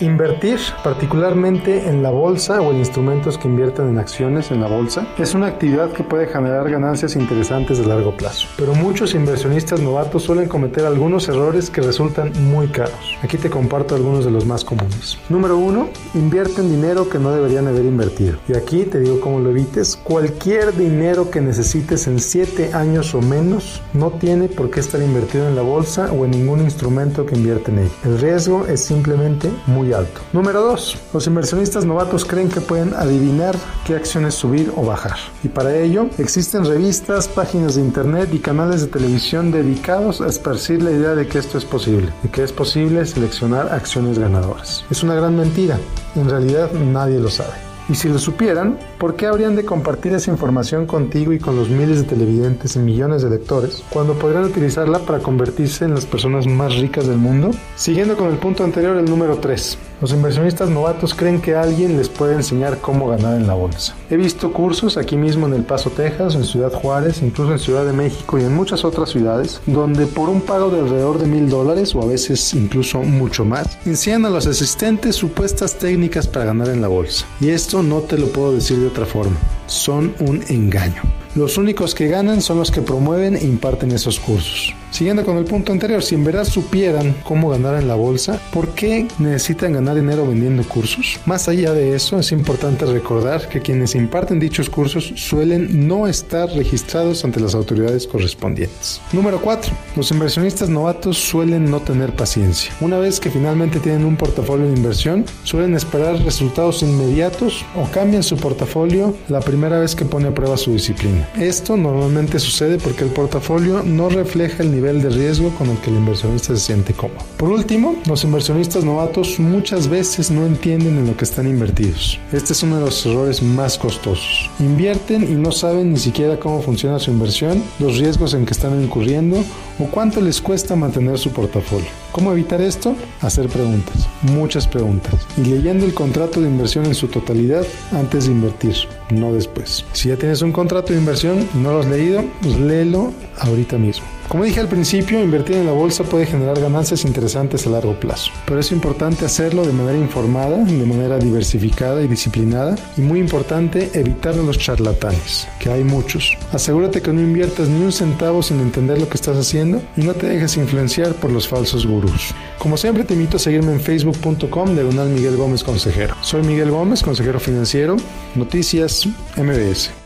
Invertir, particularmente en la bolsa o en instrumentos que invierten en acciones en la bolsa, es una actividad que puede generar ganancias interesantes de largo plazo. Pero muchos inversionistas novatos suelen cometer algunos errores que resultan muy caros. Aquí te comparto algunos de los más comunes. Número 1. Invierten dinero que no deberían haber invertido. Y aquí te digo cómo lo evites. Cualquier dinero que necesites en 7 años o menos no tiene por qué estar invertido en la bolsa o en ningún instrumento que invierte en ella. El riesgo es simplemente muy alto. Número 2. Los inversionistas novatos creen que pueden adivinar qué acciones subir o bajar. Y para ello existen revistas, páginas de internet y canales de televisión dedicados a esparcir la idea de que esto es posible, de que es posible seleccionar acciones ganadoras. Es una gran mentira. En realidad nadie lo sabe. Y si lo supieran, ¿por qué habrían de compartir esa información contigo y con los miles de televidentes y millones de lectores cuando podrían utilizarla para convertirse en las personas más ricas del mundo? Siguiendo con el punto anterior, el número 3. Los inversionistas novatos creen que alguien les puede enseñar cómo ganar en la bolsa. He visto cursos aquí mismo en El Paso, Texas, en Ciudad Juárez, incluso en Ciudad de México y en muchas otras ciudades, donde por un pago de alrededor de mil dólares o a veces incluso mucho más, enseñan a los asistentes supuestas técnicas para ganar en la bolsa. Y esto no te lo puedo decir de otra forma, son un engaño. Los únicos que ganan son los que promueven e imparten esos cursos. Siguiendo con el punto anterior, si en verdad supieran cómo ganar en la bolsa, ¿por qué necesitan ganar dinero vendiendo cursos? Más allá de eso, es importante recordar que quienes imparten dichos cursos suelen no estar registrados ante las autoridades correspondientes. Número 4. Los inversionistas novatos suelen no tener paciencia. Una vez que finalmente tienen un portafolio de inversión, suelen esperar resultados inmediatos o cambian su portafolio la primera vez que pone a prueba su disciplina. Esto normalmente sucede porque el portafolio no refleja el nivel de riesgo con el que el inversionista se siente cómodo. Por último, los inversionistas novatos muchas veces no entienden en lo que están invertidos. Este es uno de los errores más costosos. Invierten y no saben ni siquiera cómo funciona su inversión, los riesgos en que están incurriendo o cuánto les cuesta mantener su portafolio. ¿Cómo evitar esto? Hacer preguntas, muchas preguntas, y leyendo el contrato de inversión en su totalidad antes de invertir, no después. Si ya tienes un contrato de inversión y no lo has leído, pues léelo ahorita mismo. Como dije al principio, invertir en la bolsa puede generar ganancias interesantes a largo plazo, pero es importante hacerlo de manera informada, de manera diversificada y disciplinada, y muy importante evitar a los charlatanes, que hay muchos. Asegúrate que no inviertas ni un centavo sin entender lo que estás haciendo y no te dejes influenciar por los falsos gurús. Como siempre te invito a seguirme en facebook.com de Miguel Gómez Consejero. Soy Miguel Gómez, consejero financiero, Noticias MBS.